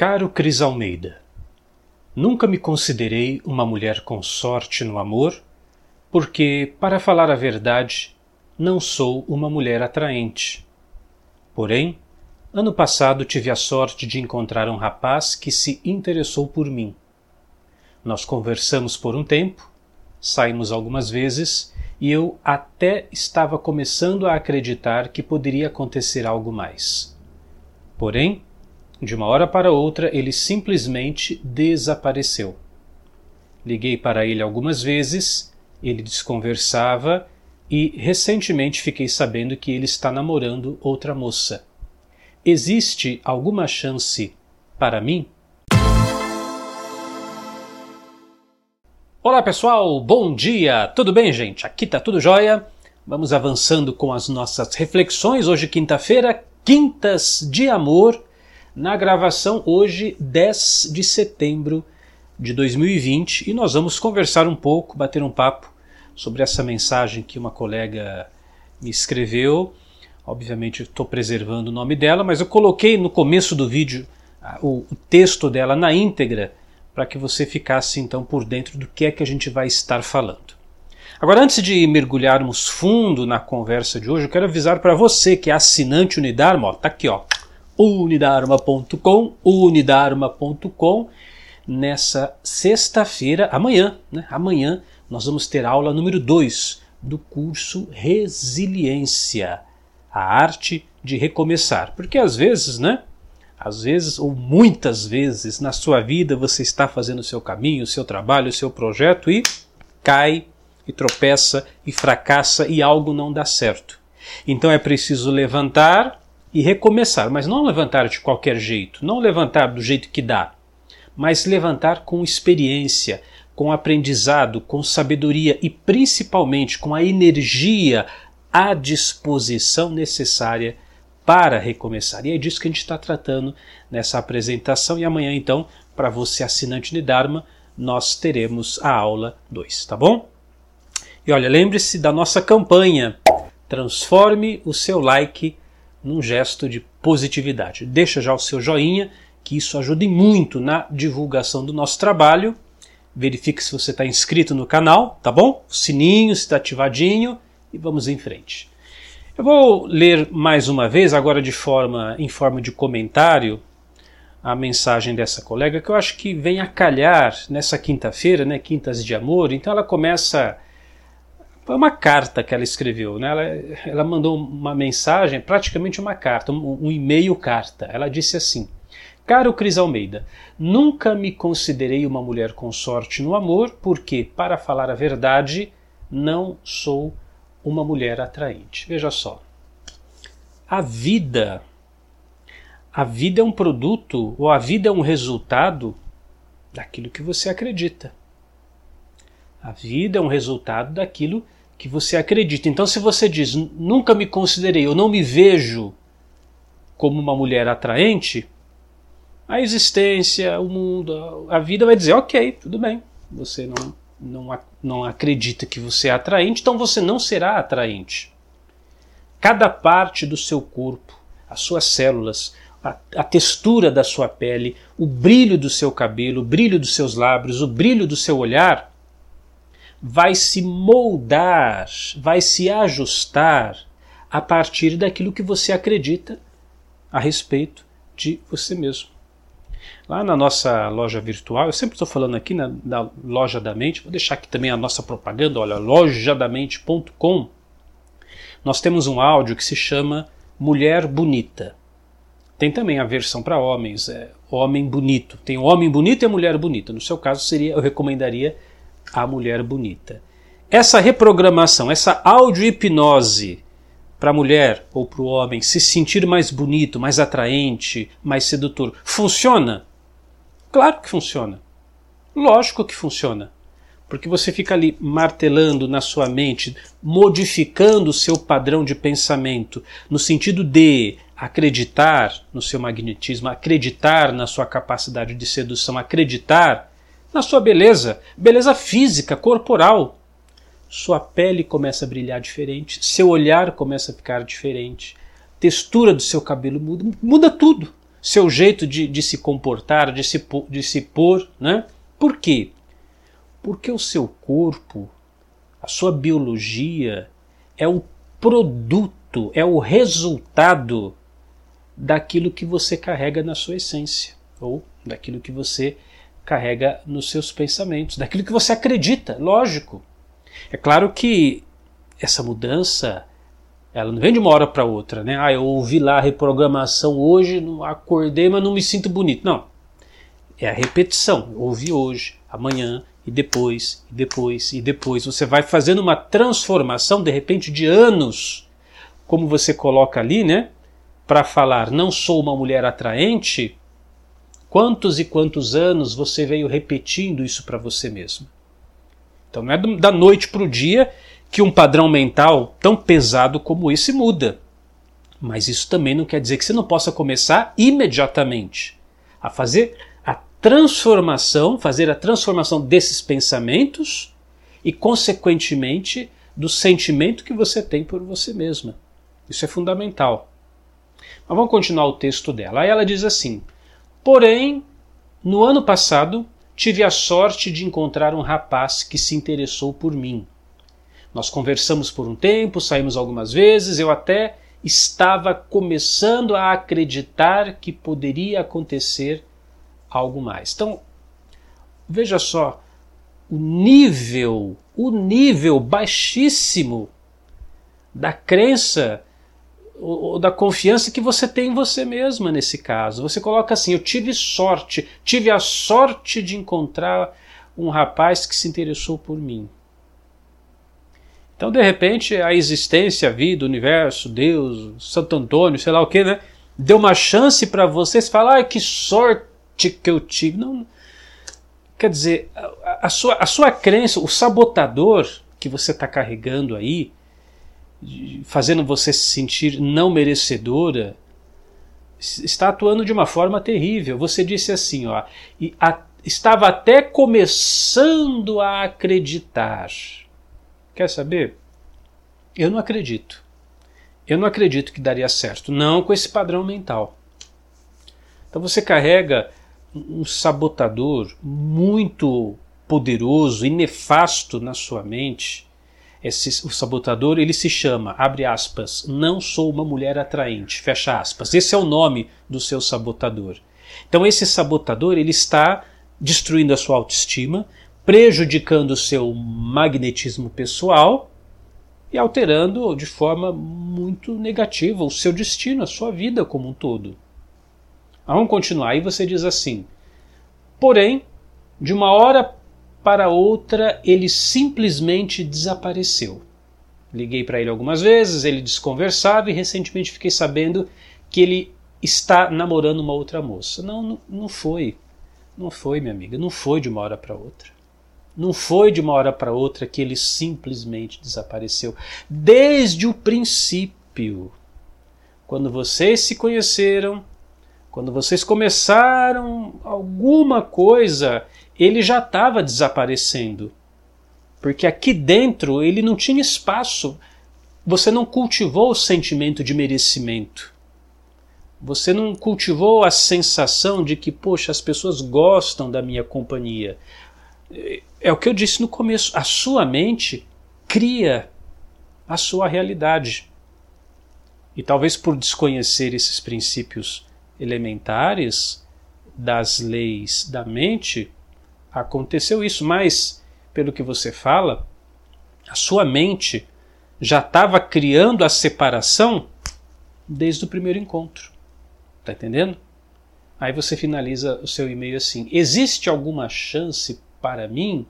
Caro Cris Almeida, nunca me considerei uma mulher com sorte no amor, porque, para falar a verdade, não sou uma mulher atraente. Porém, ano passado tive a sorte de encontrar um rapaz que se interessou por mim. Nós conversamos por um tempo, saímos algumas vezes e eu até estava começando a acreditar que poderia acontecer algo mais. Porém, de uma hora para outra, ele simplesmente desapareceu. Liguei para ele algumas vezes, ele desconversava e recentemente fiquei sabendo que ele está namorando outra moça. Existe alguma chance para mim? Olá pessoal, bom dia! Tudo bem, gente? Aqui tá tudo jóia. Vamos avançando com as nossas reflexões. Hoje, quinta-feira, Quintas de Amor na gravação hoje, 10 de setembro de 2020, e nós vamos conversar um pouco, bater um papo sobre essa mensagem que uma colega me escreveu. Obviamente estou preservando o nome dela, mas eu coloquei no começo do vídeo o, texto dela na íntegra para que você ficasse então por dentro do que é que a gente vai estar falando. Agora, antes de mergulharmos fundo na conversa de hoje, eu quero avisar para você que é assinante Unidarma, ó, tá aqui, ó, unidarma.com, unidarma.com. Nessa sexta-feira, amanhã, né? Amanhã nós vamos ter aula número 2 do curso Resiliência, a arte de recomeçar. Porque às vezes, né? Às vezes ou muitas vezes na sua vida você está fazendo o seu caminho, o seu trabalho, o seu projeto e cai e tropeça e fracassa e algo não dá certo. Então é preciso levantar, e recomeçar, mas não levantar de qualquer jeito, não levantar do jeito que dá, mas levantar com experiência, com aprendizado, com sabedoria e principalmente com a energia à disposição necessária para recomeçar. E é disso que a gente está tratando nessa apresentação. E amanhã, então, para você assinante de Dharma, nós teremos a aula 2, tá bom? E olha, lembre-se da nossa campanha. Transforme o seu like num gesto de positividade. Deixa já o seu joinha, que isso ajude muito na divulgação do nosso trabalho. Verifique se você está inscrito no canal, tá bom? O sininho está ativadinho e vamos em frente. Eu vou ler mais uma vez, agora de forma em forma de comentário, a mensagem dessa colega que eu acho que vem a calhar nessa quinta-feira, né, quintas de amor. Então ela começa foi uma carta que ela escreveu, né? ela, ela mandou uma mensagem, praticamente uma carta, um, um e-mail carta. Ela disse assim: Caro Cris Almeida, nunca me considerei uma mulher com sorte no amor, porque, para falar a verdade, não sou uma mulher atraente. Veja só. A vida, a vida é um produto, ou a vida é um resultado daquilo que você acredita. A vida é um resultado daquilo que você acredita. Então, se você diz nunca me considerei, eu não me vejo como uma mulher atraente, a existência, o mundo, a vida vai dizer: ok, tudo bem, você não, não, não acredita que você é atraente, então você não será atraente. Cada parte do seu corpo, as suas células, a, a, textura da sua pele, o brilho do seu cabelo, o brilho dos seus lábios, o brilho do seu olhar, vai se moldar, vai se ajustar a partir daquilo que você acredita a respeito de você mesmo. Lá na nossa loja virtual, eu sempre estou falando aqui na, na, loja da mente, vou deixar aqui também a nossa propaganda, olha, lojadamente.com. Nós temos um áudio que se chama Mulher Bonita. Tem também a versão para homens, é Homem Bonito. Tem o Homem Bonito e a Mulher Bonita. No seu caso, seria, eu recomendaria a mulher bonita. Essa reprogramação, essa audio-hipnose para a mulher ou para o homem se sentir mais bonito, mais atraente, mais sedutor, funciona? Claro que funciona. Lógico que funciona. Porque você fica ali martelando na sua mente, modificando o seu padrão de pensamento, no sentido de acreditar no seu magnetismo, acreditar na sua capacidade de sedução, acreditar na sua beleza, beleza física, corporal. Sua pele começa a brilhar diferente, seu olhar começa a ficar diferente, textura do seu cabelo muda, muda tudo. seu jeito de, de se comportar, de se, de se pôr. Né? Por quê? Porque o seu corpo, a sua biologia, é o produto, é o resultado daquilo que você carrega na sua essência, ou daquilo que você carrega nos seus pensamentos, daquilo que você acredita, lógico. É claro que essa mudança ela não vem de uma hora para outra, né? Ah, eu ouvi lá a reprogramação hoje, acordei, mas não me sinto bonito. Não. É a repetição. ouvi hoje, amanhã, e depois, e depois, e depois. Você vai fazendo uma transformação, de repente, de anos, como você coloca ali, né? Para falar, não sou uma mulher atraente. Quantos e quantos anos você veio repetindo isso para você mesmo? Então não é da noite para o dia que um padrão mental tão pesado como esse muda. Mas isso também não quer dizer que você não possa começar imediatamente a fazer a transformação, fazer a transformação desses pensamentos e, consequentemente, do sentimento que você tem por você mesma. Isso é fundamental. Mas vamos continuar o texto dela. Aí ela diz assim: Porém, no ano passado, tive a sorte de encontrar um rapaz que se interessou por mim. Nós conversamos por um tempo, saímos algumas vezes, eu até estava começando a acreditar que poderia acontecer algo mais. Então, veja só, o nível, o nível baixíssimo da crença ou da confiança que você tem em você mesma nesse caso. Você coloca assim: eu tive sorte, tive a sorte de encontrar um rapaz que se interessou por mim. Então, de repente, a existência, a vida, o universo, Deus, Santo Antônio, sei lá o que, né? Deu uma chance para vocês falar, que sorte que eu tive. Não, quer dizer, a, a, sua, a sua crença, o sabotador que você está carregando aí, fazendo você se sentir não merecedora, está atuando de uma forma terrível. Você disse assim, ó, e a, estava até começando a acreditar Quer saber? Eu não acredito. Eu não acredito que daria certo. Não com esse padrão mental. Então você carrega um sabotador muito poderoso e nefasto na sua mente. Esse, o sabotador ele se chama, abre aspas, não sou uma mulher atraente, fecha aspas. Esse é o nome do seu sabotador. Então esse sabotador ele está destruindo a sua autoestima, prejudicando o seu magnetismo pessoal e alterando de forma muito negativa o seu destino, a sua vida como um todo. Vamos continuar. Aí você diz assim: porém, de uma hora para outra, ele simplesmente desapareceu. Liguei para ele algumas vezes, ele desconversava e recentemente fiquei sabendo que ele está namorando uma outra moça. Não, não, foi. Não foi, minha amiga, não foi de uma hora para outra. Não foi de uma hora para outra que ele simplesmente desapareceu. Desde o princípio, quando vocês se conheceram, quando vocês começaram alguma coisa, ele já estava desaparecendo. Porque aqui dentro ele não tinha espaço. Você não cultivou o sentimento de merecimento. Você não cultivou a sensação de que, poxa, as pessoas gostam da minha companhia é o que eu disse no começo, a sua mente cria a sua realidade. E talvez por desconhecer esses princípios elementares das leis da mente, aconteceu isso. Mas, pelo que você fala, a sua mente já estava criando a separação desde o primeiro encontro. Tá entendendo? Aí você finaliza o seu e-mail assim: existe alguma chance para mim,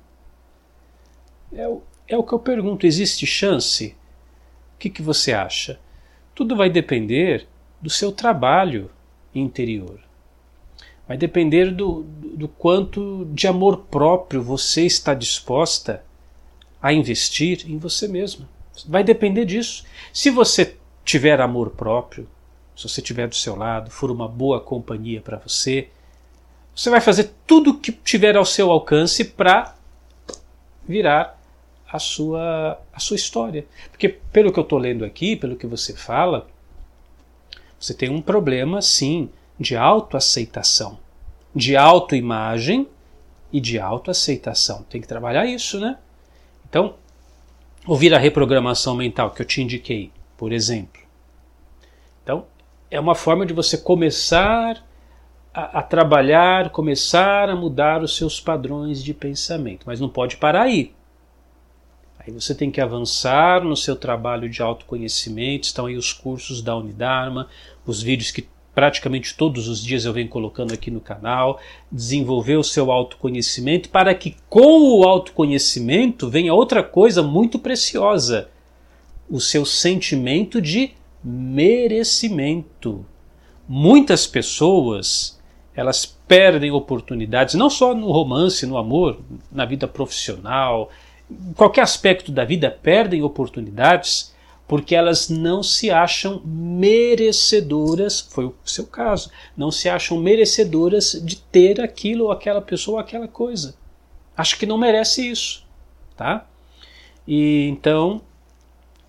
é o, é o que eu pergunto: existe chance? O que, que você acha? Tudo vai depender do seu trabalho interior. Vai depender do, do, quanto de amor próprio você está disposta a investir em você mesma. Vai depender disso. Se você tiver amor próprio, se você tiver do seu lado, for uma boa companhia para você, você vai fazer tudo o que tiver ao seu alcance para virar a sua, a sua história. Porque, pelo que eu estou lendo aqui, pelo que você fala, você tem um problema, sim, de autoaceitação, de autoimagem e de autoaceitação. Tem que trabalhar isso, né? Então, ouvir a reprogramação mental que eu te indiquei, por exemplo. Então, é uma forma de você começar a, a, trabalhar, começar a mudar os seus padrões de pensamento, mas não pode parar aí. Aí você tem que avançar no seu trabalho de autoconhecimento. Estão aí os cursos da Unidarma, os vídeos que praticamente todos os dias eu venho colocando aqui no canal. Desenvolver o seu autoconhecimento para que com o autoconhecimento venha outra coisa muito preciosa: o seu sentimento de merecimento. Muitas pessoas elas perdem oportunidades, não só no romance, no amor, na vida profissional, em qualquer aspecto da vida, perdem oportunidades porque elas não se acham merecedoras, foi o seu caso, não se acham merecedoras de ter aquilo ou aquela pessoa ou aquela coisa. Acho que não merece isso, tá? E então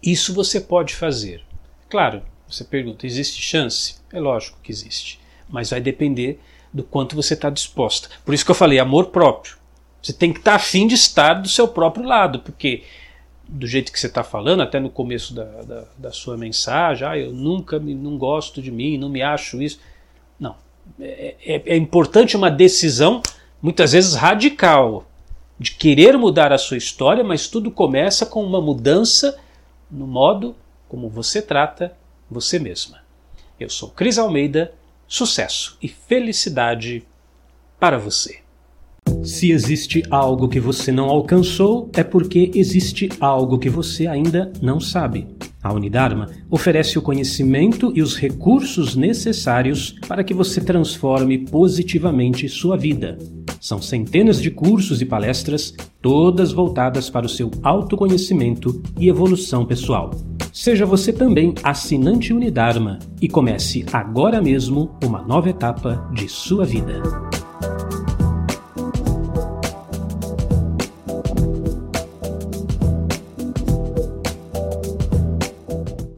isso você pode fazer. Claro, você pergunta, existe chance? É lógico que existe, mas vai depender do quanto você está disposta. Por isso que eu falei amor próprio. Você tem que estar tá afim de estar do seu próprio lado, porque do jeito que você está falando, até no começo da, da, da, sua mensagem, ah, eu nunca me, não gosto de mim, não me acho isso. Não. É, é, é importante uma decisão, muitas vezes radical, de querer mudar a sua história, mas tudo começa com uma mudança no modo como você trata você mesma. Eu sou Cris Almeida, sucesso e felicidade para você. Se existe algo que você não alcançou, é porque existe algo que você ainda não sabe. A Unidarma oferece o conhecimento e os recursos necessários para que você transforme positivamente sua vida. São centenas de cursos e palestras, todas voltadas para o seu autoconhecimento e evolução pessoal. Seja você também assinante Unidarma e comece agora mesmo uma nova etapa de sua vida.